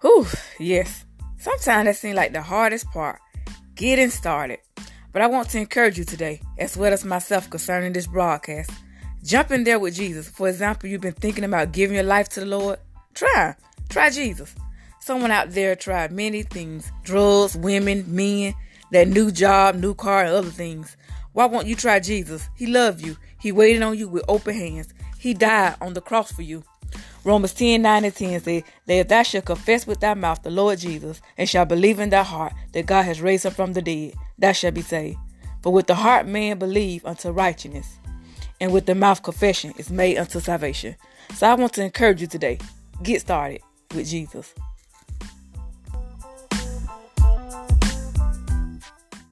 Whew, yes. Sometimes that seems like the hardest part, getting started. But I want to encourage you today, as well as myself concerning this broadcast. Jump in there with Jesus. For example, you've been thinking about giving your life to the Lord. Try. Try Jesus. Someone out there tried many things drugs, women, men, that new job, new car, and other things. Why won't you try Jesus? He loved you. He waited on you with open hands. He died on the cross for you. Romans 10 9 and 10 say that if thou shalt confess with thy mouth the Lord Jesus, and shalt believe in thy heart that God has raised him from the dead, thou shalt be saved. For with the heart man believe unto righteousness, and with the mouth confession is made unto salvation. So I want to encourage you today. Get started with Jesus.